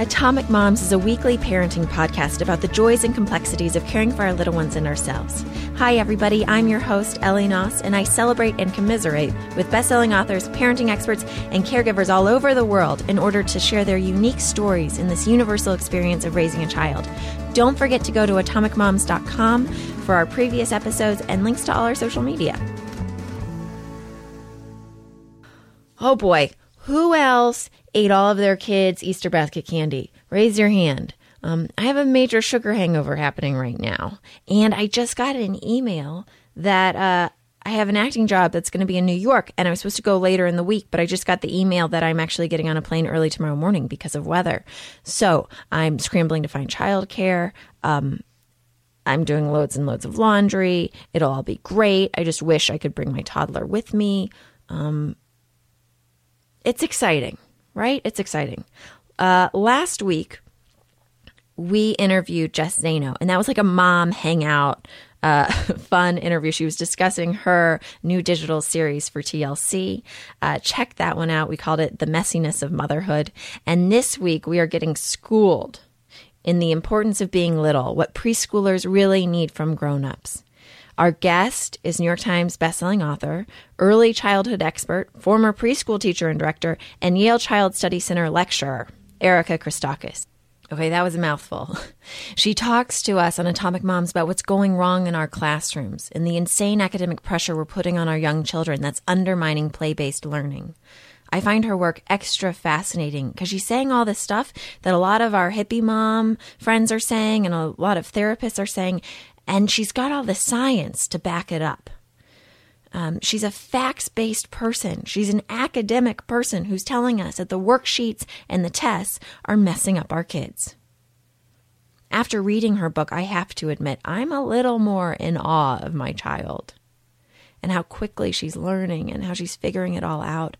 Atomic Moms is a weekly parenting podcast about the joys and complexities of caring for our little ones and ourselves. Hi, everybody. I'm your host, Ellie Knaus, and I celebrate and commiserate with best-selling authors, parenting experts, and caregivers all over the world in order to share their unique stories in this universal experience of raising a child. Don't forget to go to atomicmoms.com for our previous episodes and links to all our social media. Oh boy, who else ate all of their kids' Easter basket candy? Raise your hand. Um, I have a major sugar hangover happening right now. And I just got an email that uh, I have an acting job that's going to be in New York. And I'm supposed to go later in the week, but I just got the email that I'm actually getting on a plane early tomorrow morning because of weather. So I'm scrambling to find childcare. Um, I'm doing loads and loads of laundry. It'll all be great. I just wish I could bring my toddler with me. Um, it's exciting, right? It's exciting. Uh, last week, we interviewed Jess Zaino, and that was like a mom hangout, uh, fun interview. She was discussing her new digital series for TLC. Uh, check that one out. We called it The Messiness of Motherhood. And this week, we are getting schooled in the importance of being little, what preschoolers really need from grown-ups. Our guest is New York Times bestselling author, early childhood expert, former preschool teacher and director, and Yale Child Study Center lecturer, Erika Christakis. Okay, that was a mouthful. She talks to us on Atomic Moms about what's going wrong in our classrooms and the insane academic pressure we're putting on our young children that's undermining play based learning. I find her work extra fascinating because she's saying all this stuff that a lot of our hippie mom friends are saying and a lot of therapists are saying, and she's got all the science to back it up. Um, she's a facts based person. She's an academic person who's telling us that the worksheets and the tests are messing up our kids. After reading her book, I have to admit I'm a little more in awe of my child and how quickly she's learning and how she's figuring it all out.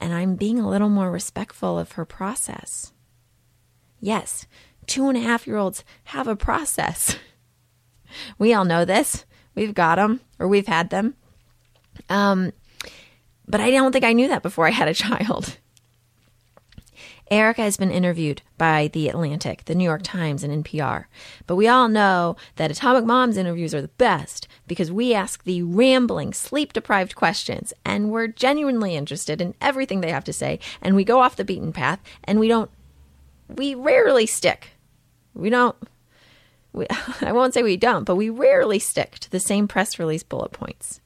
And I'm being a little more respectful of her process. Yes, two and a half year olds have a process. We all know this. We've got them or we've had them. Um, but I don't think I knew that before I had a child. Erika has been interviewed by The Atlantic, The New York Times, and NPR. But we all know that Atomic Moms interviews are the best because we ask the rambling, sleep deprived questions and we're genuinely interested in everything they have to say. And we go off the beaten path and we don't, we rarely stick. We don't, we, I won't say we don't, but we rarely stick to the same press release bullet points.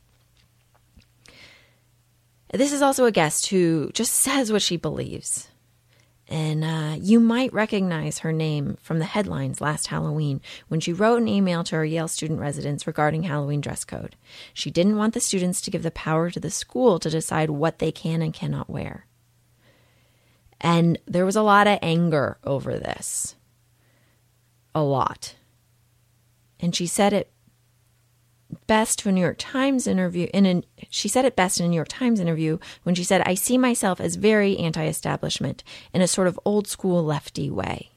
This is also a guest who just says what she believes. And uh, you might recognize her name from the headlines last Halloween when she wrote an email to her Yale student residents regarding Halloween dress code. She didn't want the students to give the power to the school to decide what they can and cannot wear. And there was a lot of anger over this. A lot. And she said it best to a New York Times interview in a, she said it best in a New York Times interview when she said I see myself as very anti-establishment in a sort of old school lefty way.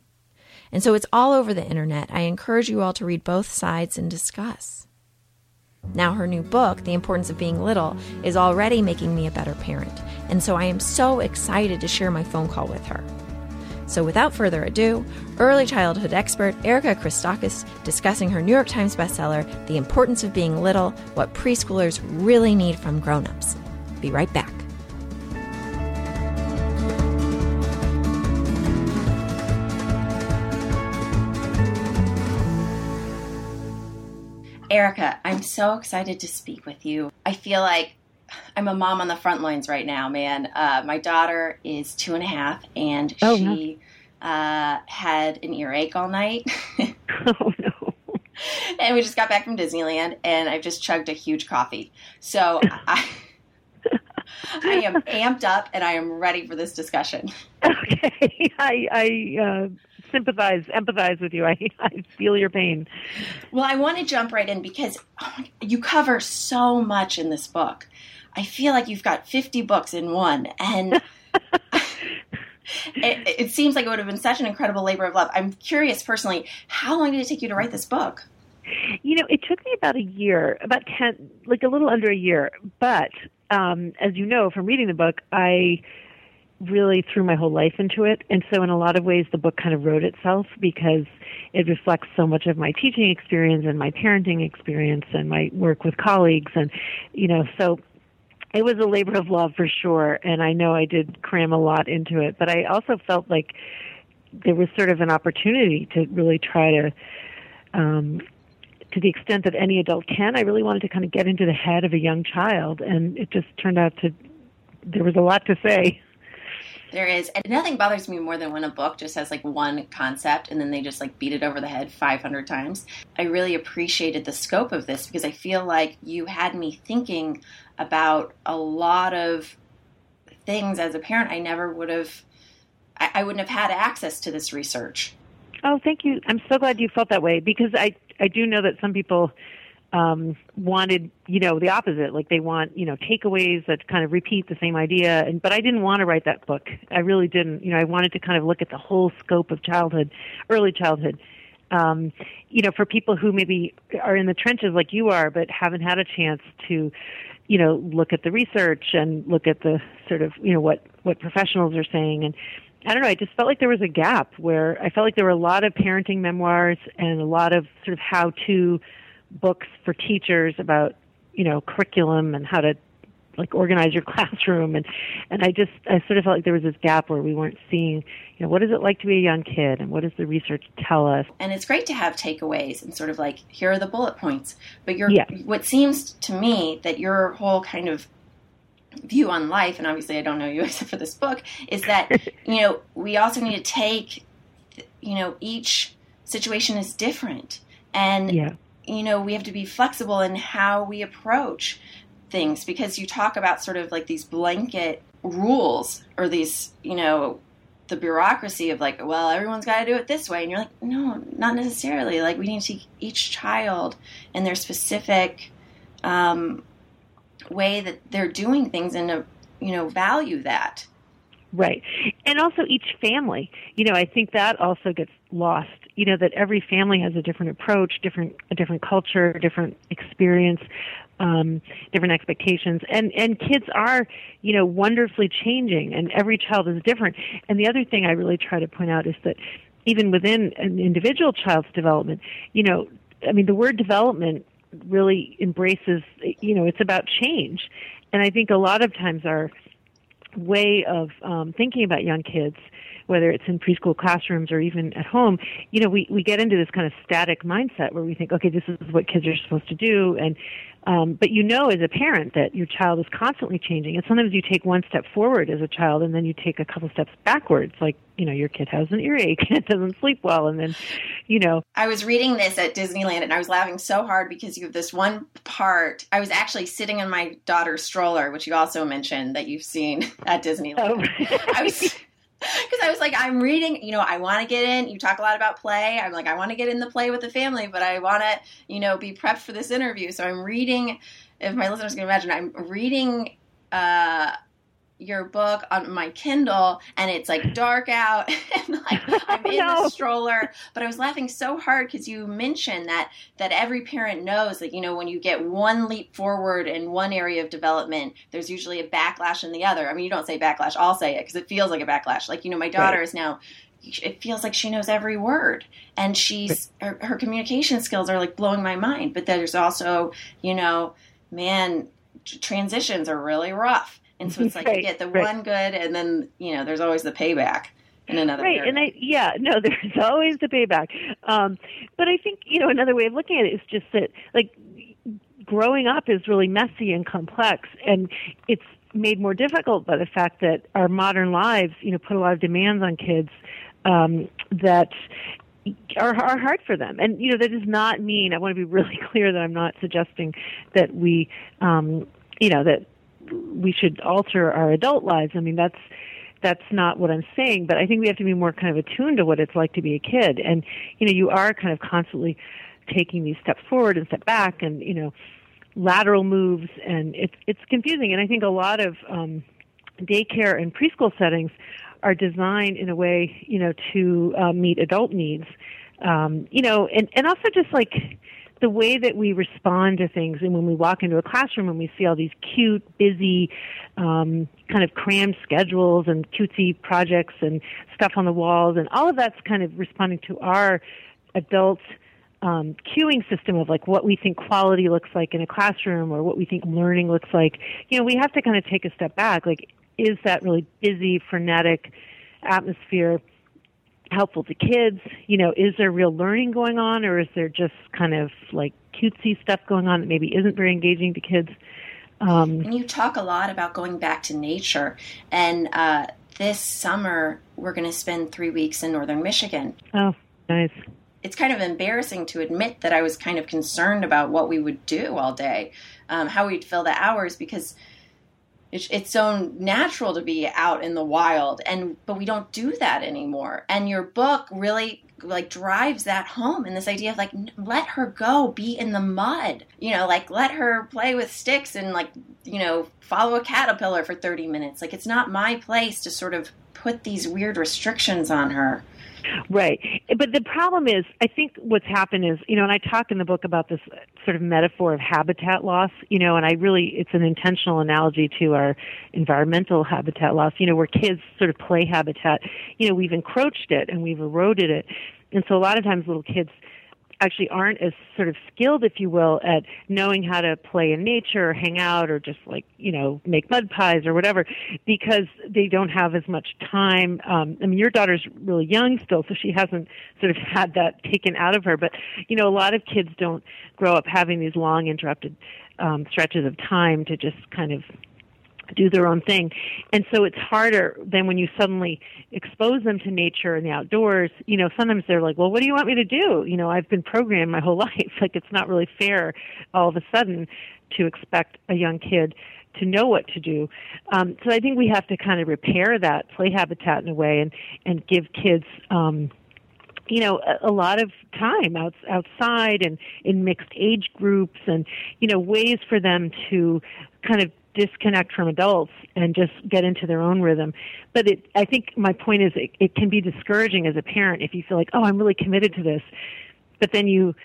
And so it's all over the internet. I encourage you all to read both sides and discuss. Now, her new book, The Importance of Being Little, is already making me a better parent. And so I am so excited to share my phone call with her. So, without further ado, early childhood expert Erika Christakis discussing her New York Times bestseller, The Importance of Being Little What Preschoolers Really Need from Grown-Ups. Be right back. Erika, I'm so excited to speak with you. I feel like I'm a mom on the front lines right now, man. Uh, my daughter is two and a half, and oh, she no. uh, had an earache all night. oh no! And we just got back from Disneyland, and I've just chugged a huge coffee. So I, I am amped up, and I am ready for this discussion. Okay, I, I uh, sympathize, empathize with you. I, I feel your pain. Well, I want to jump right in because oh, you cover so much in this book. I feel like you've got 50 books in one. And it, it, seems like it would have been such an incredible labor of love. I'm curious personally, how long did it take you to write this book? You know, it took me about a year, about 10, like a little under a year. But um, as you know from reading the book, I really threw my whole life into it. And so in a lot of ways the book kind of wrote itself because it reflects so much of my teaching experience and my parenting experience and my work with colleagues and you know, so it was a labor of love for sure and I know I did cram a lot into it, but I also felt like there was sort of an opportunity to really try to um to the extent that any adult can, I really wanted to kind of get into the head of a young child and it just turned out to there was a lot to say. There is. And nothing bothers me more than when a book just has like one concept and then they just like beat it over the head 500 times. I really appreciated the scope of this because I feel like you had me thinking about a lot of things as a parent I never would have, I, I wouldn't have had access to this research. Oh, thank you. I'm so glad you felt that way because I, I do know that some people um, wanted, you know, the opposite. Like they want, you know, takeaways that kind of repeat the same idea. And but I didn't want to write that book. I really didn't. You know, I wanted to kind of look at the whole scope of childhood, early childhood. Um, you know, for people who maybe are in the trenches like you are, but haven't had a chance to, you know, look at the research and look at the sort of, you know, what what professionals are saying and. I don't know. I just felt like there was a gap where I felt like there were a lot of parenting memoirs and a lot of sort of how-to books for teachers about you know curriculum and how to like organize your classroom. And and I just I sort of felt like there was this gap where we weren't seeing you know what is it like to be a young kid and what does the research tell us? And it's great to have takeaways and sort of like here are the bullet points. But your yeah. what seems to me that your whole kind of view on life and obviously I don't know you except for this book is that you know we also need to take you know each situation is different. And yeah you know, we have to be flexible in how we approach things because you talk about sort of like these blanket rules or these, you know, the bureaucracy of like, well, everyone's got to do it this way. And you're like, no, not necessarily. Like, we need to each child and their specific um, way that they're doing things and, you know, value that. Right. And also each family. You know, I think that also gets lost you know that every family has a different approach, different a different culture, different experience, um, different expectations, and and kids are you know wonderfully changing, and every child is different. And the other thing I really try to point out is that even within an individual child's development, you know, I mean the word development really embraces you know it's about change, and I think a lot of times our way of um, thinking about young kids whether it's in preschool classrooms or even at home, you know, we, we get into this kind of static mindset where we think, okay, this is what kids are supposed to do. And, um, but you know as a parent that your child is constantly changing. And sometimes you take one step forward as a child and then you take a couple steps backwards. Like, you know, your kid has an earache and it doesn't sleep well. And then, you know. I was reading this at Disneyland and I was laughing so hard because you have this one part. I was actually sitting in my daughter's stroller, which you also mentioned that you've seen at Disneyland. Oh. I was because I was like, I'm reading, you know, I want to get in. You talk a lot about play. I'm like, I want to get in the play with the family, but I want to, you know, be prepped for this interview. So I'm reading. If my listeners can imagine, I'm reading uh, your book on my Kindle and it's like dark out and like I'm in no. the stroller. But I was laughing so hard because you mentioned that that every parent knows that you know when you get one leap forward in one area of development, there's usually a backlash in the other. I mean, you don't say backlash, I'll say it because it feels like a backlash. Like you know, my daughter right. is now. It feels like she knows every word, and she's her, her communication skills are like blowing my mind. But there's also, you know, man, transitions are really rough and so it's like right, you get the right. one good, and then you know there's always the payback in another. Right, area. and I yeah no, there's always the payback. Um, but I think you know another way of looking at it is just that like growing up is really messy and complex, and it's made more difficult by the fact that our modern lives you know put a lot of demands on kids um, that are, are hard for them. And you know that does not mean I want to be really clear that I'm not suggesting that we um, you know that we should alter our adult lives. I mean, that's that's not what I'm saying, but I think we have to be more kind of attuned to what it's like to be a kid. And you know, you are kind of constantly taking these steps forward and step back, and you know, lateral moves, and it's it's confusing. And I think a lot of um, daycare and preschool settings are designed in a way, you know, to uh, meet adult needs. Um, you know, and and also just like the way that we respond to things and when we walk into a classroom and we see all these cute, busy, um, kind of crammed schedules and cutesy projects and stuff on the walls and all of that's kind of responding to our adult um, cueing system of like what we think quality looks like in a classroom or what we think learning looks like. You know, we have to kind of take a step back. Like, is that really busy, frenetic atmosphere? Helpful to kids? You know, is there real learning going on or is there just kind of like cutesy stuff going on that maybe isn't very engaging to kids? Um, and you talk a lot about going back to nature. And uh, this summer, we're going to spend three weeks in northern Michigan. Oh, nice. It's kind of embarrassing to admit that I was kind of concerned about what we would do all day, um, how we'd fill the hours, because it's, it's so natural to be out in the wild and but we don't do that anymore. And your book really like drives that home and this idea of like let her go be in the mud. You know like let her play with sticks and like you know follow a caterpillar for 30 minutes. Like it's not my place to sort of put these weird restrictions on her Right. But the problem is, I think what's happened is, you know, and I talk in the book about this sort of metaphor of habitat loss, you know, and I really, it's an intentional analogy to our environmental habitat loss, you know, where kids sort of play habitat, you know, we've encroached it and we've eroded it. And so a lot of times little kids actually aren't as sort of skilled, if you will, at knowing how to play in nature or hang out or just like, you know, make mud pies or whatever because they don't have as much time. Um, I mean, your daughter's really young still, so she hasn't sort of had that taken out of her. But, you know, a lot of kids don't grow up having these long interrupted um, stretches of time to just kind of do their own thing. And so it's harder than when you suddenly expose them to nature and the outdoors. You know, sometimes they're like, well, what do you want me to do? You know, I've been programmed my whole life. Like, it's not really fair all of a sudden to expect a young kid to know what to do. Um, so I think we have to kind of repair that play habitat in a way and, and give kids, um, you know, a, a lot of time out, outside and in mixed age groups and, you know, ways for them to kind of disconnect from adults and just get into their own rhythm. But it, I think my point is it, it can be discouraging as a parent if you feel like, oh, I'm really committed to this, but then you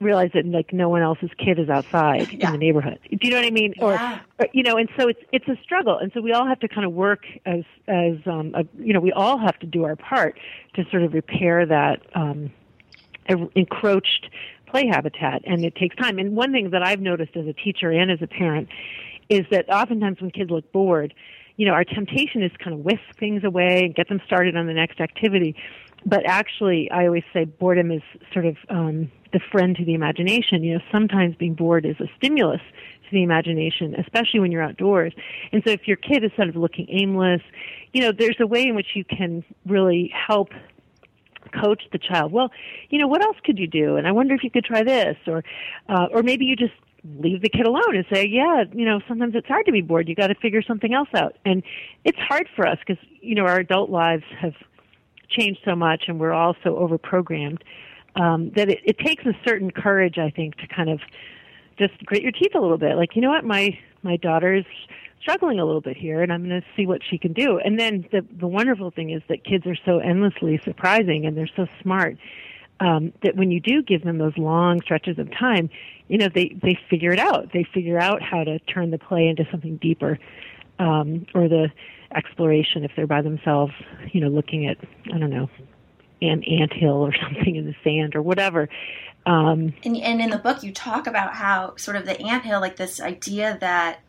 realize that like no one else's kid is outside yeah. in the neighborhood. Do you know what I mean? Yeah. Or, or, you know, and so it's it's a struggle, and so we all have to kind of work as as um, a, you know we all have to do our part to sort of repair that um, encroached play habitat, and it takes time. And one thing that I've noticed as a teacher and as a parent is that oftentimes when kids look bored, you know, our temptation is kind of whisk things away and get them started on the next activity. But actually, I always say boredom is sort of um, the friend to the imagination. You know, sometimes being bored is a stimulus to the imagination, especially when you're outdoors. And so, if your kid is sort of looking aimless, you know, there's a way in which you can really help coach the child. Well, you know, what else could you do? And I wonder if you could try this, or, uh, or maybe you just leave the kid alone and say, yeah, you know, sometimes it's hard to be bored. You got to figure something else out. And it's hard for us because, you know, our adult lives have changed so much and we're all so overprogrammed um, that it, it takes a certain courage, I think, to kind of just grit your teeth a little bit. Like, you know what, my my daughter's struggling a little bit here, and I'm going to see what she can do. And then the the wonderful thing is that kids are so endlessly surprising, and they're so smart um, that when you do give them those long stretches of time, you know they they figure it out. They figure out how to turn the play into something deeper, um, or the exploration if they're by themselves. You know, looking at I don't know an ant hill or something in the sand or whatever. Um, and, and in the book, you talk about how sort of the ant hill, like this idea that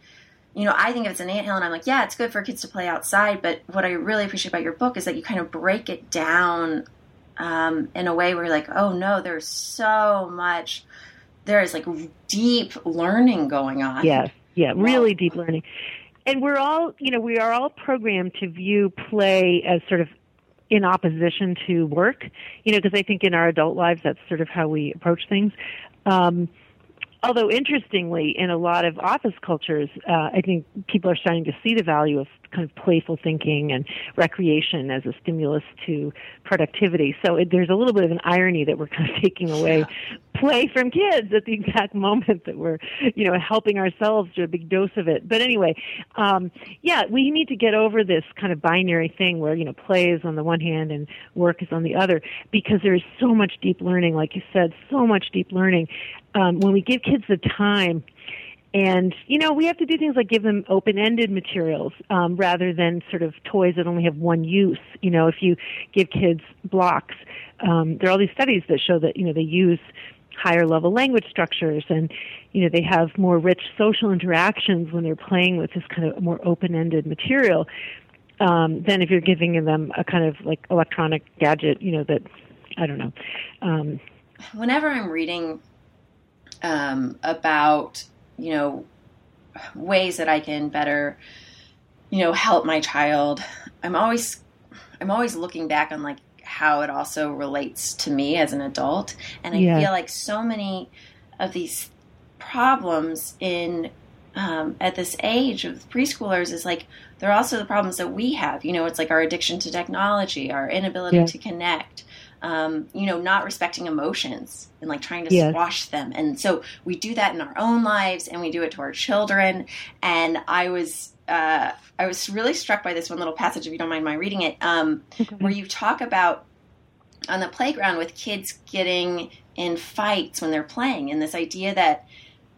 you know, I think if it's an ant hill and I'm like, yeah, it's good for kids to play outside. But what I really appreciate about your book is that you kind of break it down um, in a way where you're like, oh no, there's so much, there is like deep learning going on. Yes, yeah, really deep learning. And we're all, you know, we are all programmed to view play as sort of in opposition to work, you know, because I think in our adult lives that's sort of how we approach things. Um, although interestingly, in a lot of office cultures, uh, I think people are starting to see the value of kind of playful thinking and recreation as a stimulus to productivity. So it, there's a little bit of an irony that we're kind of taking away play from kids at the exact moment that we're, you know, helping ourselves to a big dose of it. But anyway, um, yeah, we need to get over this kind of binary thing where, you know, play is on the one hand and work is on the other because there's so much deep learning, like you said, so much deep learning. Um, when we give kids the time, and you know we have to do things like give them open-ended materials um, rather than sort of toys that only have one use. You know, if you give kids blocks, um, there are all these studies that show that you know they use higher level language structures and you know they have more rich social interactions when they're playing with this kind of more open-ended material um, than if you're giving them a kind of like electronic gadget. You know that I don't know. Um, Whenever I'm reading um, about you know, ways that I can better, you know, help my child. I'm always, I'm always looking back on like how it also relates to me as an adult, and I yeah. feel like so many of these problems in um, at this age of preschoolers is like they're also the problems that we have. You know, it's like our addiction to technology, our inability yeah. to connect, um, you know, not respecting emotions and like trying to yes. squash them. And so we do that in our own lives and we do it to our children. And I was, uh, I was really struck by this one little passage, if you don't mind my reading it, um, where you talk about on the playground with kids getting in fights when they're playing and this idea that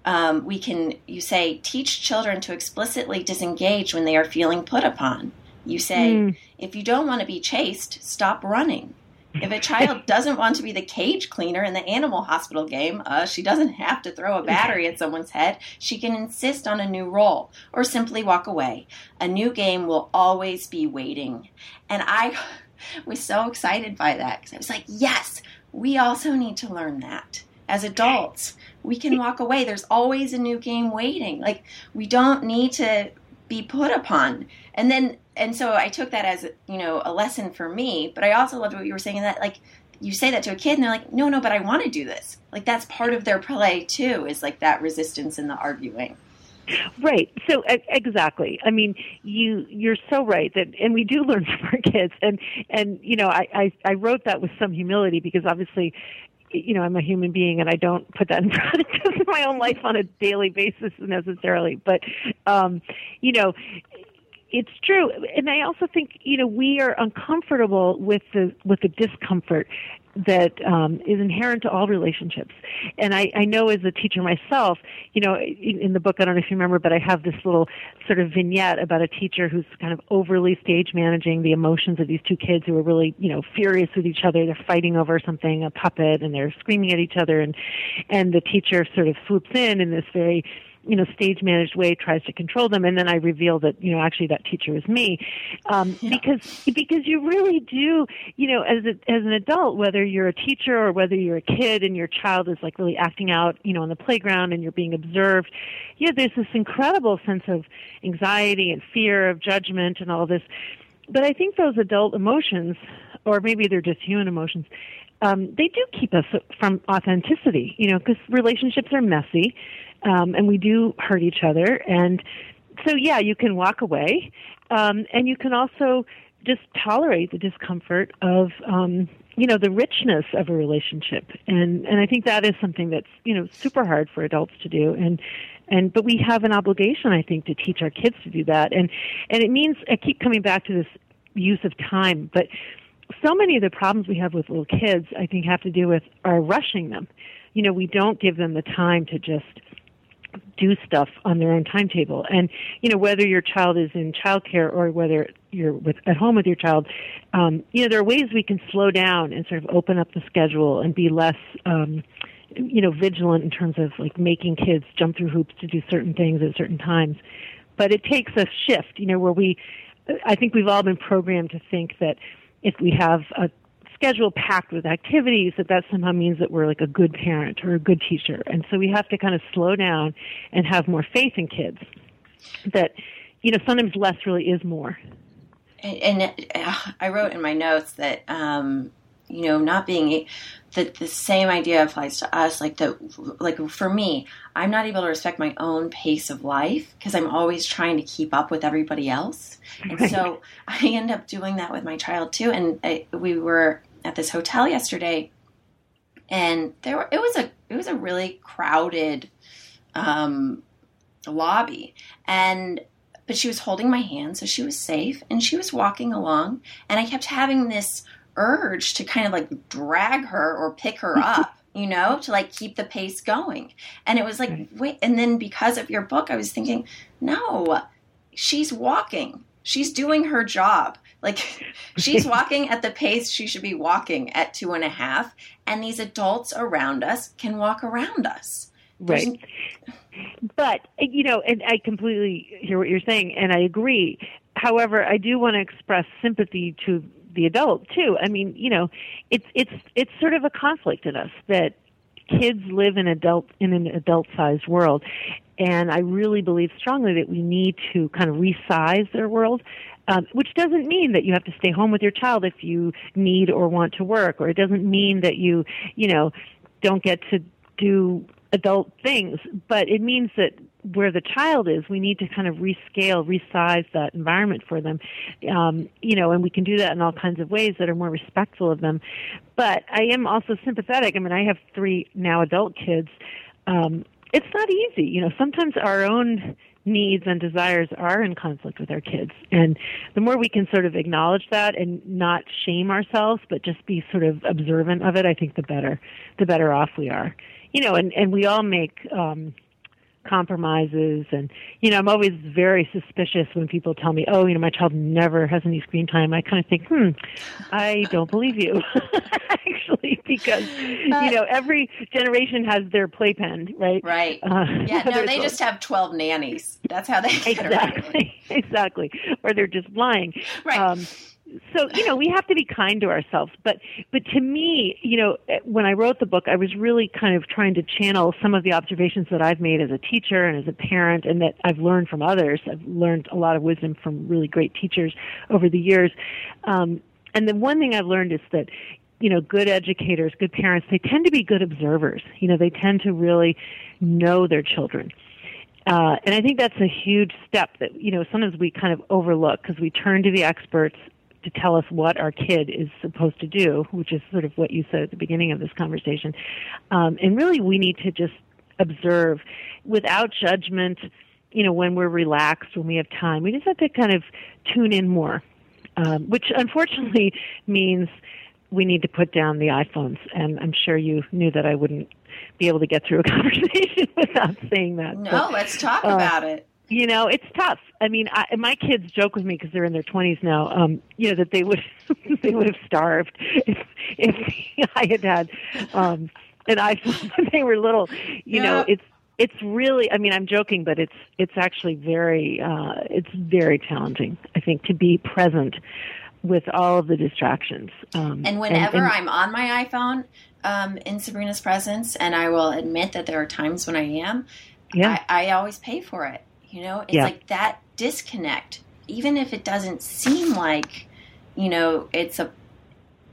um, we can, you say, teach children to explicitly disengage when they are feeling put upon. You say, mm. if you don't want to be chased, stop running. If a child doesn't want to be the cage cleaner in the animal hospital game, uh, she doesn't have to throw a battery at someone's head. She can insist on a new role or simply walk away. A new game will always be waiting. And I was so excited by that because I was like, yes, we also need to learn that as adults. We can walk away. There's always a new game waiting. Like, we don't need to be put upon. And then and so I took that as you know a lesson for me. But I also loved what you were saying that like you say that to a kid and they're like, no, no, but I want to do this. Like that's part of their play too. Is like that resistance and the arguing. Right. So exactly. I mean, you you're so right that, and we do learn from our kids. And and you know, I I, I wrote that with some humility because obviously, you know, I'm a human being and I don't put that in front of my own life on a daily basis necessarily. But um, you know, it's true, and I also think you know we are uncomfortable with the with the discomfort that um, is inherent to all relationships. And I, I know as a teacher myself, you know, in, in the book, I don't know if you remember, but I have this little sort of vignette about a teacher who's kind of overly stage managing the emotions of these two kids who are really, you know, furious with each other. They're fighting over something, a puppet, and they're screaming at each other. And and the teacher sort of swoops in in this very you know, stage managed way tries to control them, and then I reveal that you know actually that teacher is me, um, yeah. because because you really do, you know, as a, as an adult, whether you're a teacher or whether you're a kid and your child is like really acting out, you know, on the playground and you're being observed, yeah, there's this incredible sense of anxiety and fear of judgment and all this. But I think those adult emotions, or maybe they're just human emotions, um, they do keep us from authenticity, you know, because relationships are messy um, and we do hurt each other. And so, yeah, you can walk away, um, and you can also just tolerate the discomfort of, um, you know, the richness of a relationship. And and I think that is something that's you know super hard for adults to do. And and but we have an obligation, I think, to teach our kids to do that. And and it means I keep coming back to this use of time, but so many of the problems we have with little kids, I think, have to do with our rushing them. You know, we don't give them the time to just do stuff on their own timetable. And you know, whether your child is in childcare or whether you're with, at home with your child, um, you know, there are ways we can slow down and sort of open up the schedule and be less. Um, you know, vigilant in terms of like making kids jump through hoops to do certain things at certain times. But it takes a shift, you know, where we, I think we've all been programmed to think that if we have a schedule packed with activities that that somehow means that we're like a good parent or a good teacher. And so we have to kind of slow down and have more faith in kids that you know sometimes less really is more. And, and uh, i wrote in my notes that um, you know not being that the same idea applies to us like the like for me i'm not able to respect my own pace of life because i'm always trying to keep up with everybody else. And right. so i end up doing that with my child too. And I, we were at this hotel yesterday and there were, it was a it was a really crowded um, lobby, and but she was holding my hand, so she was safe, and she was walking along, and I kept having this urge to kind of like drag her or pick her up. You know, to like keep the pace going. And it was like, right. wait, and then because of your book, I was thinking, no, she's walking. She's doing her job. Like she's walking at the pace she should be walking at two and a half, and these adults around us can walk around us. Right. There's... But you know, and I completely hear what you're saying, and I agree. However, I do want to express sympathy to the adult too. I mean, you know, it's it's it's sort of a conflict in us that kids live in adult in an adult sized world and I really believe strongly that we need to kind of resize their world um, which doesn't mean that you have to stay home with your child if you need or want to work, or it doesn't mean that you, you know, don't get to do adult things, but it means that where the child is, we need to kind of rescale, resize that environment for them. Um, you know, and we can do that in all kinds of ways that are more respectful of them. But I am also sympathetic. I mean, I have three now adult kids. Um, it's not easy. You know, sometimes our own needs and desires are in conflict with our kids. And the more we can sort of acknowledge that and not shame ourselves, but just be sort of observant of it, I think the better, the better off we are. You know, and, and we all make, um, compromises. And you know i'm always very suspicious when people tell me oh you know my child never has any screen time. I kind of think hmm i don't believe you. Actually because you know every generation has their playpen right? Right. Uh, yeah no they just have 12 nannies. That's how they exactly. Exactly. Or they're just lying. Right. Um, so you know we have to be kind to ourselves. But but to me you know when i wrote the book i was really kind of trying to channel some of the observations that i've made as a teacher and as a parent and that i've learned from others. I've learned a lot of wisdom from really great teachers over the years. Um, and the one thing i've learned is that you know good educators good parents they tend to be good observers. You know they tend to really know their children. Uh, and I think that's a huge step that you know sometimes we kind of overlook because we turn to the experts to tell us what our kid is supposed to do, which is sort of what you said at the beginning of this conversation. Um, and really, we need to just observe without judgment. You know, when we're relaxed, when we have time, we just have to kind of tune in more, um, which unfortunately means we need to put down the iPhones. And I'm sure you knew that I wouldn't be able to get through a conversation without saying that. No, but, let's talk uh, about it you know it's tough i mean I, my kids joke with me because they're in their 20s now um you know that they would they would have starved if if i had had um an iphone when they were little you yeah. know it's it's really i mean i'm joking but it's it's actually very uh it's very challenging i think to be present with all of the distractions um and whenever and, and, i'm on my iphone um in sabrina's presence and i will admit that there are times when i am yeah. I, I always pay for it you know, it's yeah. like that disconnect, even if it doesn't seem like, you know, it's a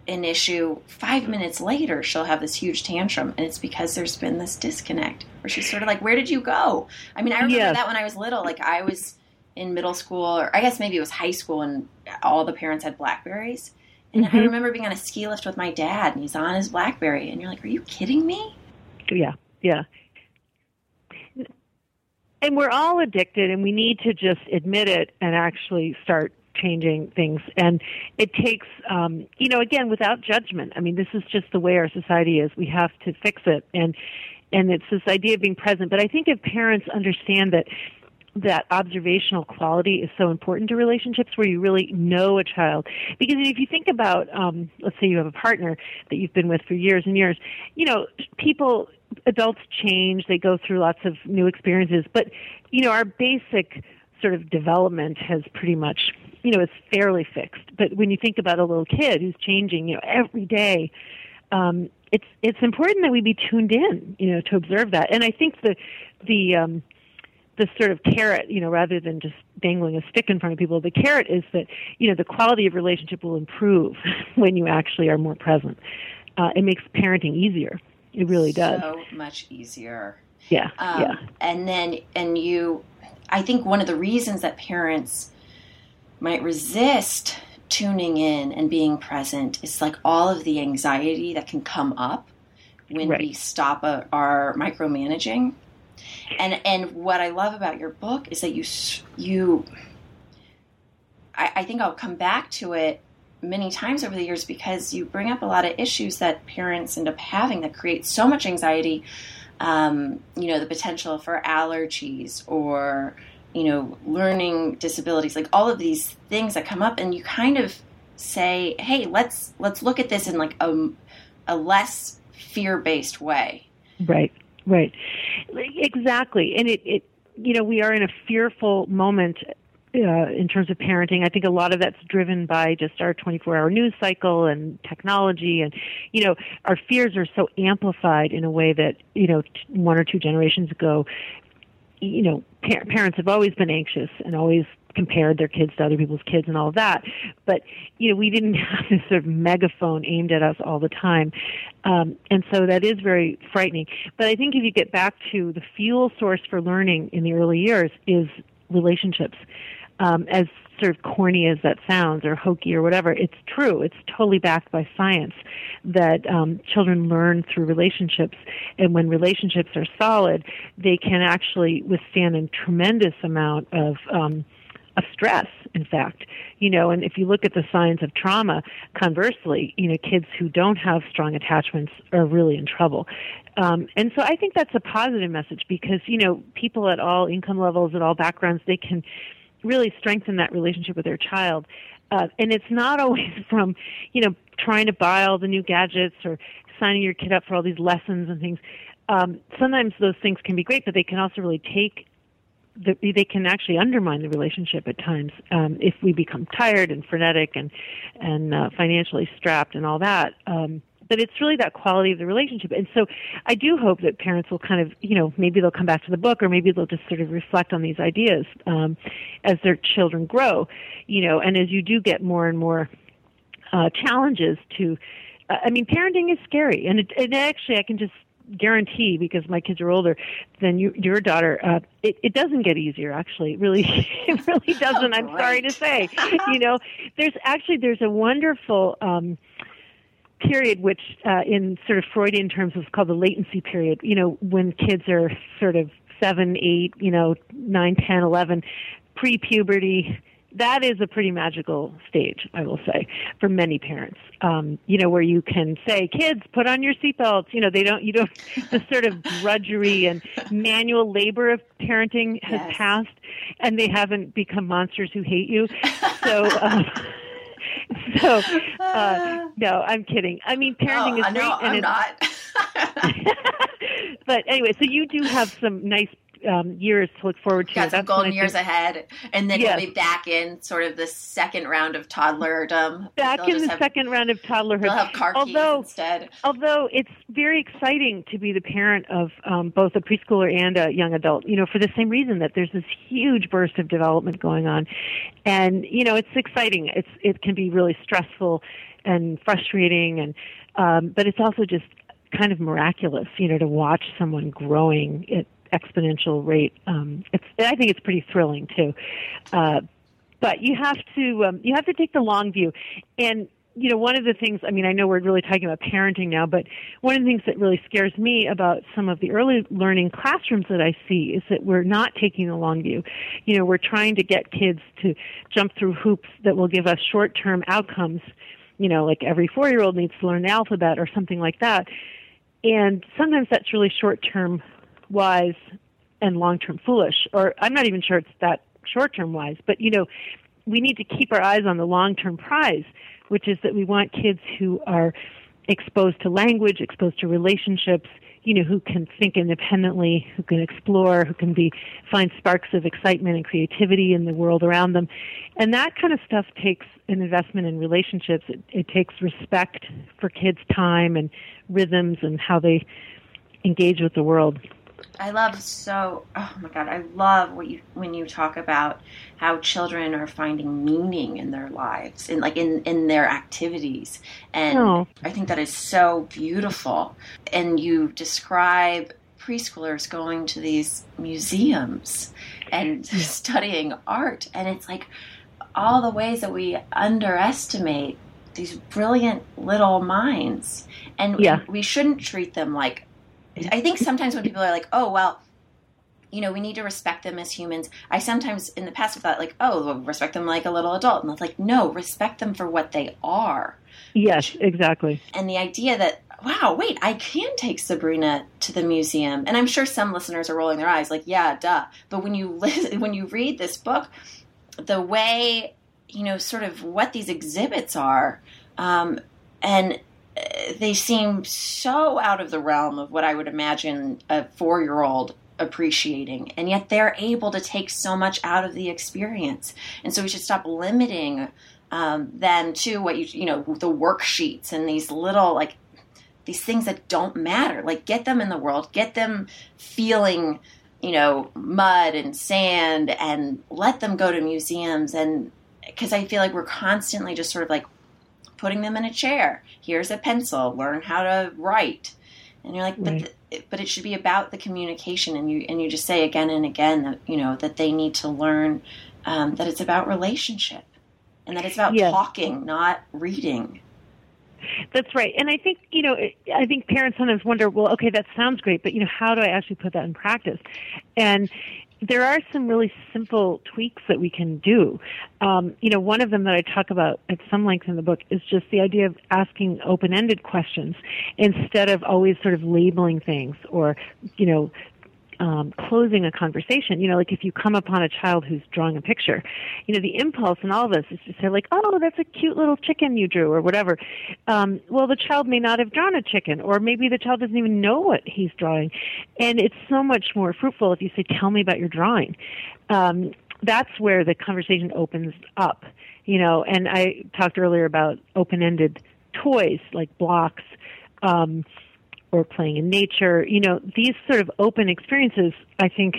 an issue. Five minutes later, she'll have this huge tantrum, and it's because there's been this disconnect where she's sort of like, "Where did you go?" I mean, I remember that when I was little. Like I was in middle school, or I guess maybe it was high school, and all the parents had Blackberries. And mm-hmm. I remember being on a ski lift with my dad, and he's on his BlackBerry, and you're like, "Are you kidding me?" Yeah, yeah and we're all addicted and we need to just admit it and actually start changing things. And it takes um you know again without judgment. I mean this is just the way our society is. We have to fix it. And and it's this idea of being present. But i think if parents understand that that observational quality is so important to relationships where you really know a child. Because if you think about, um, let's say you have a partner that you've been with for years and years, you know, people adults change, they go through lots of new experiences, but you know, our basic sort of development has pretty much, you know, it's fairly fixed. But when you think about a little kid who's changing, you know, every day, um, it's it's important that we be tuned in, you know, to observe that. And I think the the um, the sort of carrot, you know, rather than just dangling a stick in front of people, the carrot is that you know the quality of relationship will improve when you actually are more present. Uh, it makes parenting easier it really does. So much easier. Yeah. Um, yeah. And then, and you, I think one of the reasons that parents might resist tuning in and being present is like all of the anxiety that can come up when Right. we stop uh, our micromanaging. And and what I love about your book is that you you I, I think I'll come back to it many times over the years because you bring up a lot of issues that parents end up having that create so much anxiety. Um, you know, the potential for allergies or you know, learning disabilities, like all of these things that come up, and you kind of say, "Hey, let's let's look at this in like a a less fear based way." Right, right, exactly. And it, it, you know, we are in a fearful moment uh, in terms of parenting. I think a lot of that's driven by just our 24-hour news cycle and technology, and you know, our fears are so amplified in a way that you know, one or two generations ago, you know, par- parents have always been anxious and always compared their kids to other people's kids and all of that. But you know, we didn't have this sort of megaphone aimed at us all the time, um, and so that is very frightening. But I think if you get back to the fuel source for learning in the early years is relationships. Um, as sort of corny as that sounds or hokey or whatever, it's true. It's totally backed by science that um, children learn through relationships, and when relationships are solid, they can actually withstand a tremendous amount of um, of stress. In fact, you know, and if you look at the signs of trauma, conversely, you know, kids who don't have strong attachments are really in trouble. Um, and so I think that's a positive message because you know people at all income levels, at all backgrounds, they can really strengthen that relationship with their child. Uh, and it's not always from, you know, trying to buy all the new gadgets or signing your kid up for all these lessons and things. Um, sometimes those things can be great, but they can also really take the, they can actually undermine the relationship at times um, if we become tired and frenetic and and uh, financially strapped and all that. Um, but it's really that quality of the relationship. And so I do hope that parents will kind of, you know, maybe they'll come back to the book or maybe they'll just sort of reflect on these ideas um, as their children grow, you know, and as you do get more and more uh, challenges to, uh, I mean, parenting is scary. And, it, and actually, I can just guarantee because my kids are older than you, your daughter uh it, it doesn't get easier actually it really it really doesn't i'm sorry to say you know there's actually there's a wonderful um period which uh, in sort of freudian terms is called the latency period you know when kids are sort of seven eight you know nine ten eleven pre-puberty that is a pretty magical stage, I will say, for many parents. Um, you know, where you can say, "Kids, put on your seatbelts." You know, they don't. You don't. The sort of drudgery and manual labor of parenting has Yes. passed, and they haven't become monsters who hate you. So. Uh, so, uh, no, I'm kidding. I mean, parenting oh, is know, great, and I'm it's, not. but anyway, so you do have some nice um, years to look forward to. Got some That's golden years think- ahead, and then Yes. we'll be back in sort of the second round of toddlerdom. Back in the have, second round of toddlerhood. They'll have car Although- instead. although it's very exciting to be the parent of um, both a preschooler and a young adult, you know, for the same reason that there's this huge burst of development going on, and you know, it's exciting. It's it can be really stressful and frustrating, and um, but it's also just kind of miraculous, you know, to watch someone growing at exponential rate. Um, it's I think it's pretty thrilling too. Uh, but you have to um, you have to take the long view and you know one of the things i mean i know we're really talking about parenting now but one of the things that really scares me about some of the early learning classrooms that i see is that we're not taking the long view you know we're trying to get kids to jump through hoops that will give us short term outcomes you know like every four year old needs to learn the alphabet or something like that and sometimes that's really short term wise and long term foolish or i'm not even sure it's that short term wise but you know we need to keep our eyes on the long term prize which is that we want kids who are exposed to language exposed to relationships you know who can think independently who can explore who can be find sparks of excitement and creativity in the world around them. And that kind of stuff takes an investment in relationships. It, it takes respect for kids time and rhythms and how they engage with the world I love so. Oh my god, I love what you when you talk about how children are finding meaning in their lives and like in in their activities, and Oh. I think that is so beautiful. And you describe preschoolers going to these museums and studying art, and it's like all the ways that we underestimate these brilliant little minds, and yeah. we shouldn't treat them like. I think sometimes when people are like, "Oh well," you know, we need to respect them as humans. I sometimes in the past have thought like, oh, well, respect them like a little adult. And it's like, no, respect them for what they are. Yes, exactly. And the idea that, wow, wait, I can take Sabrina to the museum. And I'm sure some listeners are rolling their eyes like, yeah, duh. But when you listen, when you read this book, the way, you know, sort of what these exhibits are, um, and they seem so out of the realm of what I would imagine a four year old appreciating and yet they're able to take so much out of the experience. And so we should stop limiting um, them to what you you know the worksheets and these little like these things that don't matter. Like get them in the world. Get them feeling you know mud and sand and let them go to museums. And because i feel like we're constantly just sort of like putting them in a chair. Here's a pencil. Learn how to write. And you're like but right. but it should be about the communication. And you and you just say again and again that you know that they need to learn um, that it's about relationship and that it's about yes. talking not reading. That's right. And i think you know i think parents sometimes wonder well okay that sounds great but you know how do i actually put that in practice? And there are some really simple tweaks that we can do. Um, you know, one of them that I talk about at some length in the book is just the idea of asking open-ended questions instead of always sort of labeling things or, you know, um, closing a conversation. You know, like if you come upon a child who's drawing a picture, you know, the impulse in all of this is to say like, "Oh, that's a cute little chicken you drew," or whatever. Um, well, the child may not have drawn a chicken, or maybe the child doesn't even know what he's drawing, and it's so much more fruitful if you say, "Tell me about your drawing." Um, that's where the conversation opens up. You know, and I talked earlier about open-ended toys like blocks. Um, or playing in nature. You know, these sort of open experiences, I think,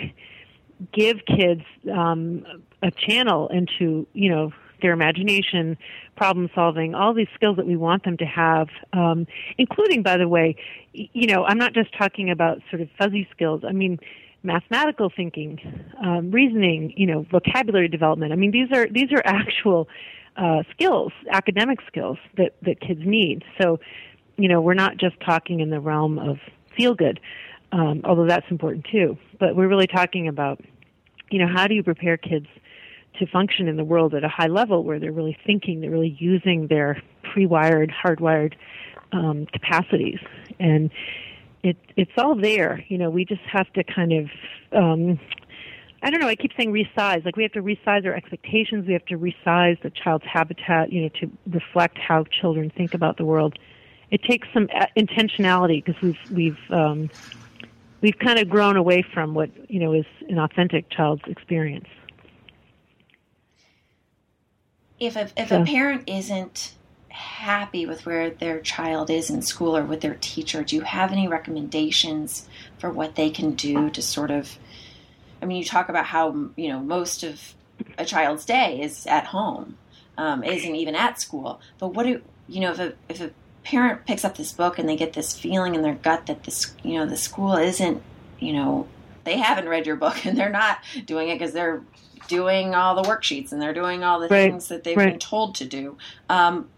give kids um, a channel into, you know, their imagination, problem solving, all these skills that we want them to have, um, including, by the way, you know, I'm not just talking about sort of fuzzy skills. I mean, mathematical thinking, um, reasoning, you know, vocabulary development. I mean, these are these are actual uh, skills, academic skills that that kids need. So you know, we're not just talking in the realm of feel good, um, although that's important too. But we're really talking about, you know, how do you prepare kids to function in the world at a high level where they're really thinking, they're really using their pre-wired, hardwired um, capacities, and it it's all there. You know, we just have to kind of. Um, I don't know. I keep saying resize. Like we have to resize our expectations. We have to resize the child's habitat, you know, to reflect how children think about the world it takes some uh, intentionality because we've we've um, we've kind of grown away from what you know is an authentic child's experience. If a, if so. a parent isn't happy with where their child is in school or with their teacher, do you have any recommendations for what they can do to sort of? I mean, you talk about how you know most of a child's day is at home, um, isn't even at school. But what do you know if a if a parent picks up this book and they get this feeling in their gut that this, you know, the school isn't, you know, they haven't read your book and they're not doing it because they're doing all the worksheets and they're doing all the right. things that they've right. been told to do. Um,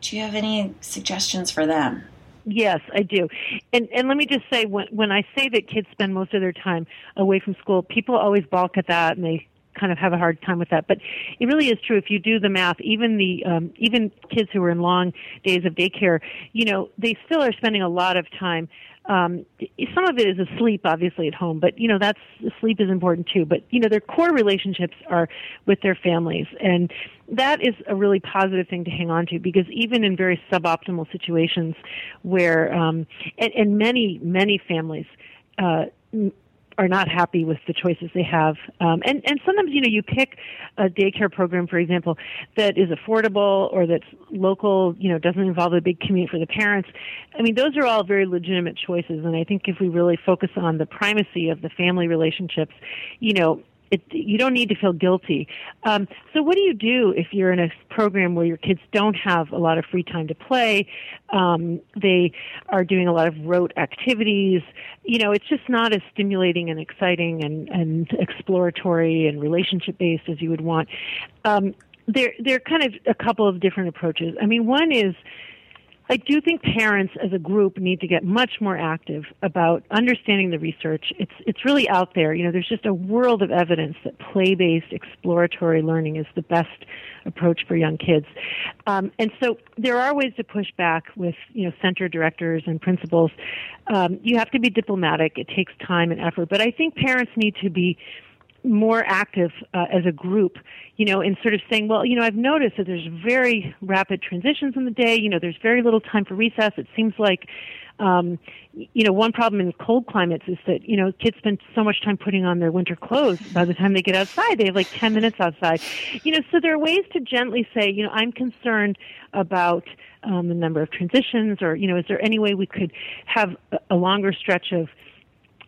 do you have any suggestions for them? Yes, I do. And and let me just say when when I say that kids spend most of their time away from school, people always balk at that and they kind of have a hard time with that. But it really is true. If you do the math, even the um, even kids who are in long days of daycare, you know, they still are spending a lot of time. Um, some of it is asleep, obviously at home, but you know that's sleep is important too. But you know their core relationships are with their families, and that is a really positive thing to hang on to because even in very suboptimal situations, where um, and, and many many families. Uh, are not happy with the choices they have. Um, and, and sometimes, you know, you pick a daycare program, for example, that is affordable or that's local, you know, doesn't involve a big commute for the parents. I mean, those are all very legitimate choices. And I think if we really focus on the primacy of the family relationships, you know, it, you don't need to feel guilty. Um, so, what do you do if you're in a program where your kids don't have a lot of free time to play? Um, they are doing a lot of rote activities. You know, it's just not as stimulating and exciting and, and exploratory and relationship based as you would want. Um, there there are kind of a couple of different approaches. I mean, one is I do think parents as a group need to get much more active about understanding the research. It's it's really out there. You know, there's just a world of evidence that play-based exploratory learning is the best approach for young kids. Um, and so there are ways to push back with you know center directors and principals. Um, you have to be diplomatic. It takes time and effort, but I think parents need to be more active uh, as a group, you know, in sort of saying, well, you know, I've noticed that there's very rapid transitions in the day. You know, there's very little time for recess. It seems like, um, you know, one problem in cold climates is that you know kids spend so much time putting on their winter clothes. By the time they get outside, they have like 10 minutes outside. You know, so there are ways to gently say, you know, I'm concerned about um, the number of transitions, or you know, is there any way we could have a longer stretch of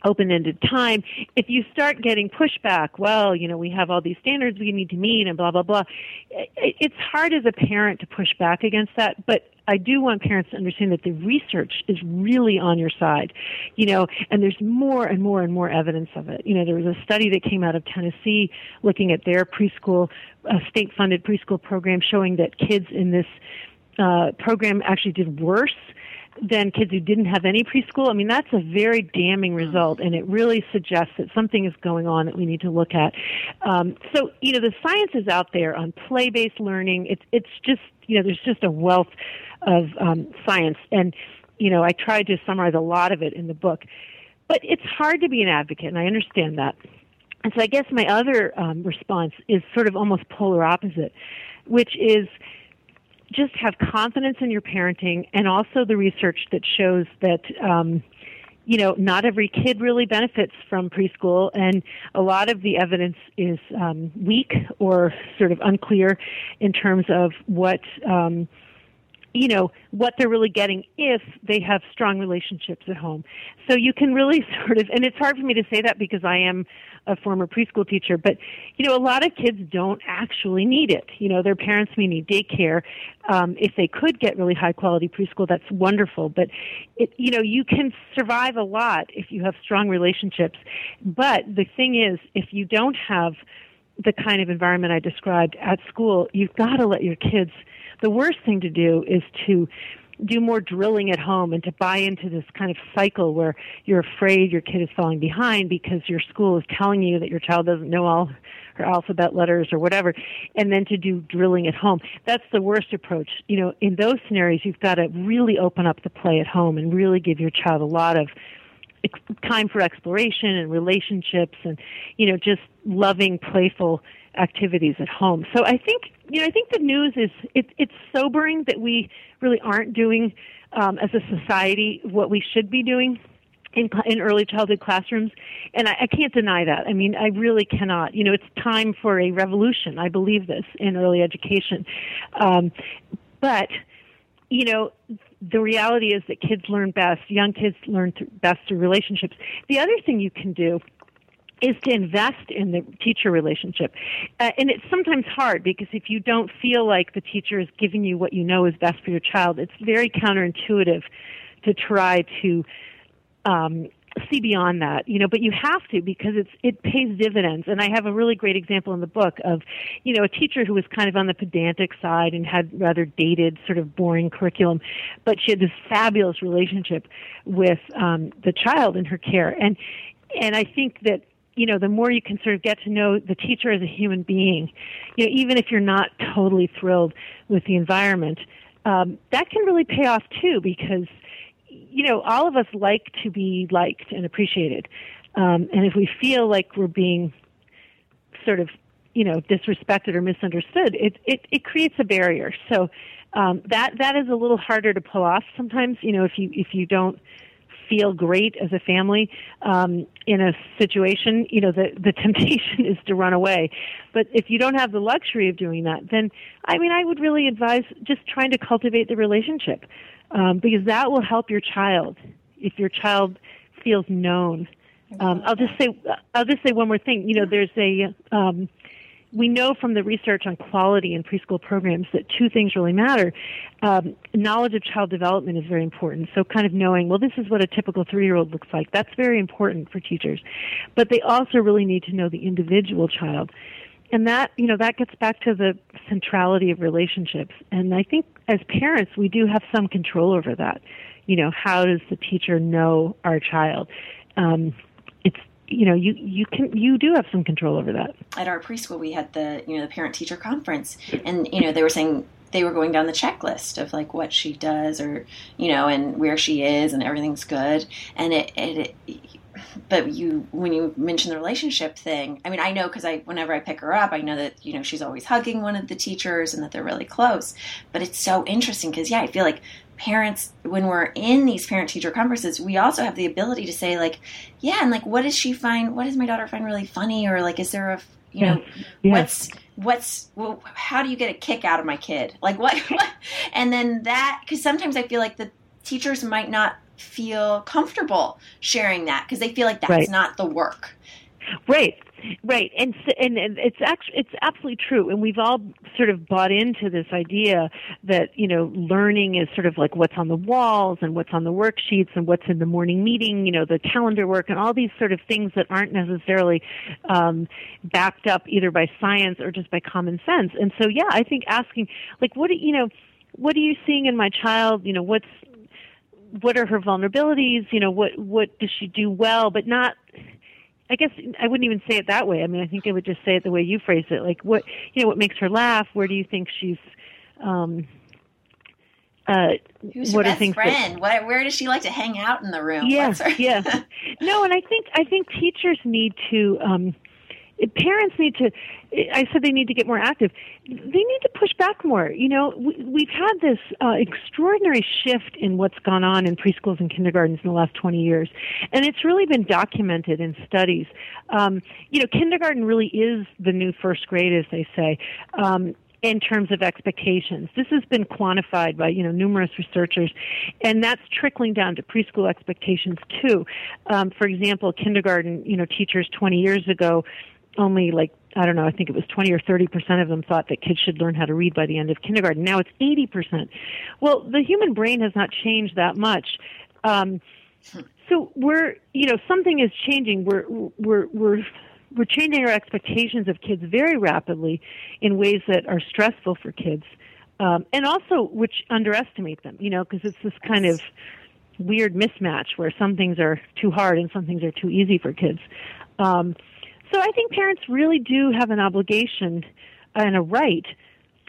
open-ended time. If you start getting pushback, well, you know, we have all these standards we need to meet and blah, blah, blah. It's hard as a parent to push back against that, but I do want parents to understand that the research is really on your side, you know, and there's more and more and more evidence of it. You know, there was a study that came out of Tennessee looking at their preschool, uh, state-funded preschool program showing that kids in this uh, program actually did worse than kids who didn't have any preschool. I mean, that's a very damning result, and it really suggests that something is going on that we need to look at. Um, so, you know, the science is out there on play-based learning. It's it's just you know, there's just a wealth of um, science, and you know, I tried to summarize a lot of it in the book. But it's hard to be an advocate, and I understand that. And so, I guess my other um, response is sort of almost polar opposite, which is just have confidence in your parenting and also the research that shows that um, you know not every kid really benefits from preschool and a lot of the evidence is um, weak or sort of unclear in terms of what um, you know what they're really getting if they have strong relationships at home. So you can really sort of and it's hard for me to say that because i am a former preschool teacher but you know a lot of kids don't actually need it. You know their parents may need daycare um, if they could get really high quality preschool that's wonderful but it you know you can survive a lot if you have strong relationships but the thing is if you don't have the kind of environment i described at school you've got to let your kids the worst thing to do is to do more drilling at home and to buy into this kind of cycle where you're afraid your kid is falling behind because your school is telling you that your child doesn't know all her alphabet letters or whatever and then to do drilling at home. That's the worst approach. You know in those scenarios you've got to really open up the play at home and really give your child a lot of time for exploration and relationships and you know just loving playful activities at home so i think you know, I think the news is it, it's sobering that we really aren't doing um, as a society what we should be doing in, in early childhood classrooms, and I, I can't deny that. I mean, I really cannot. You know, it's time for a revolution. I believe this in early education, um, but you know, the reality is that kids learn best. Young kids learn th- best through relationships. The other thing you can do is to invest in the teacher relationship. Uh, and it's sometimes hard because if you don't feel like the teacher is giving you what you know is best for your child, it's very counterintuitive to try to um, see beyond that, you know, but you have to because it's it pays dividends. And I have a really great example in the book of, you know, a teacher who was kind of on the pedantic side and had rather dated, sort of boring curriculum, but she had this fabulous relationship with um, the child in her care. And and I think that you know, the more you can sort of get to know the teacher as a human being, you know, even if you're not totally thrilled with the environment, um, that can really pay off too because, you know, all of us like to be liked and appreciated. Um, and if we feel like we're being sort of, you know, disrespected or misunderstood, it, it, it creates a barrier. So, um, that, that is a little harder to pull off sometimes, you know, if you, if you don't, feel great as a family um, in a situation, you know, the the temptation is to run away. But if you don't have the luxury of doing that, then I mean, I would really advise just trying to cultivate the relationship um, because that will help your child if your child feels known. Um, I'll just say I'll just say one more thing. You know, there's a um, we know from the research on quality in preschool programs that two things really matter. Um, knowledge of child development is very important. So, kind of knowing, well, this is what a typical three year old looks like. That's very important for teachers. But they also really need to know the individual child. and that you know that gets back to the centrality of relationships and i think as parents we do have some control over that you know how does the teacher know our child um, you know you you can you do have some control over that. At our preschool we had the you know the parent teacher conference and you know they were saying they were going down the checklist of like what she does or you know and where she is and everything's good. And it, it, it but you when you mention the relationship thing i mean i know because i whenever i pick her up i know that you know she's always hugging one of the teachers and that they're really close. But it's so interesting because yeah i feel like parents when we're in these parent teacher conferences we also have the ability to say like yeah and like what does she find what does my daughter find really funny or like is there a you know yeah. what's what's well, how do you get a kick out of my kid like what, what? and then that because sometimes i feel like the teachers might not feel comfortable sharing that because they feel like that's right. not the work. Right. Right, and and it's actually it's absolutely true, and we've all sort of bought into this idea that you know learning is sort of like what's on the walls and what's on the worksheets and what's in the morning meeting, you know, the calendar work and all these sort of things that aren't necessarily um, backed up either by science or just by common sense. And so, yeah, I think asking like, what do you know, what are you seeing in my child? You know, what's what are her vulnerabilities? You know, what what does she do well, but not. I guess I wouldn't even say it that way. I mean, I think I would just say it the way you phrase it. Like, what you know, what makes her laugh? Where do you think she's? Um, uh, Who's what are things friend? That, what, where does she like to hang out in the room? Yeah, yeah. No, and I think I think teachers need to. Um, parents need to i said they need to get more active they need to push back more you know we, have had this uh, extraordinary shift in what's gone on in preschools and kindergartens in the last 20 years and it's really been documented in studies um, you know kindergarten really is the new first grade as they say um, in terms of expectations. This has been quantified by you know numerous researchers, and that's trickling down to preschool expectations too. Um, for example, kindergarten you know teachers 20 years ago only like I don't know, I think it was 20 or 30 percent of them thought that kids should learn how to read by the end of kindergarten. Now it's 80 percent. Well, the human brain has not changed that much. Um, so we're, you know, something is changing. We're, we're, we're, we're changing our expectations of kids very rapidly in ways that are stressful for kids, um, and also which underestimate them. You know, because it's this kind of weird mismatch where some things are too hard and some things are too easy for kids. Um, so I think parents really do have an obligation and a right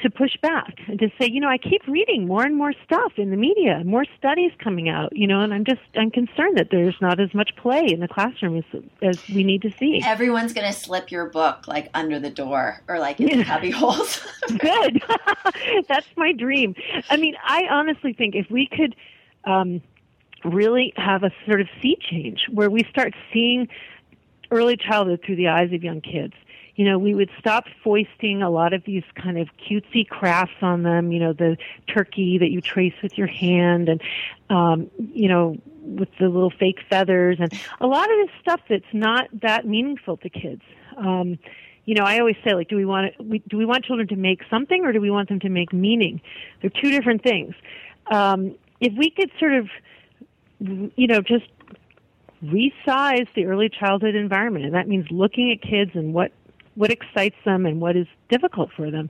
to push back and to say, you know, I keep reading more and more stuff in the media, more studies coming out, you know, and I'm just I'm concerned that there's not as much play in the classroom as as we need to see. Everyone's going to slip your book like under the door or like in yeah. the cubby holes. Good. That's my dream. I mean, I honestly think if we could um really have a sort of sea change where we start seeing early childhood through the eyes of young kids. You know, we would stop foisting a lot of these kind of cutesy crafts on them, you know, the turkey that you trace with your hand and, um, you know, with the little fake feathers and a lot of this stuff that's not that meaningful to kids. Um, you know, I always say, like, do we want we, do we want children to make something or do we want them to make meaning? They're two different things. Um, if we could sort of, you know, just resize the early childhood environment, and that means looking at kids and what what excites them and what is difficult for them.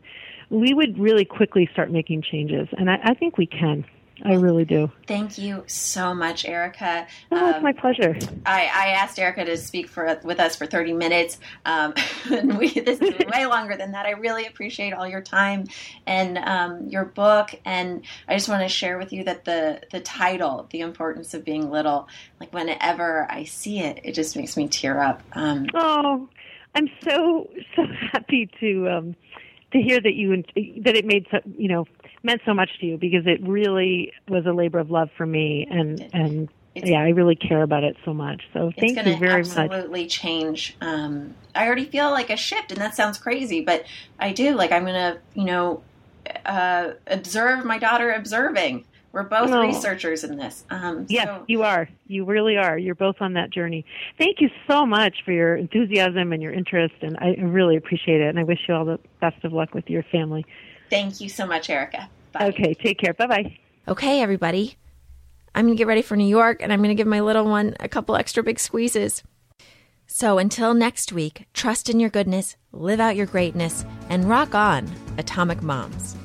We would really quickly start making changes, and I, I think we can. I really do. Thank you so much, Erika. Oh, it's um, my pleasure. I, I, asked Erika to speak for with us for 30 minutes, um, we, this is way longer than that. I really appreciate all your time and um, your book, and I just want to share with you that the the title, "The Importance of Being Little," like whenever I see it, it just makes me tear up. Um, oh, I'm so so happy to um, to hear that you that it made you know meant so much to you because it really was a labor of love for me and and it's, yeah, I really care about it so much. So thank you very absolutely much. Absolutely change. Um, I already feel like a shift, and that sounds crazy, but I do. Like I'm gonna, you know, uh, observe my daughter observing. We're both researchers in this. Um, yes, so. you are. You really are. You're both on that journey. Thank you so much for your enthusiasm and your interest, and I really appreciate it. And I wish you all the best of luck with your family. Thank you so much, Erika. Bye. Okay, take care. Bye bye. Okay, everybody. I'm going to get ready for New York and I'm going to give my little one a couple extra big squeezes. So until next week, trust in your goodness, live out your greatness, and rock on, Atomic Moms.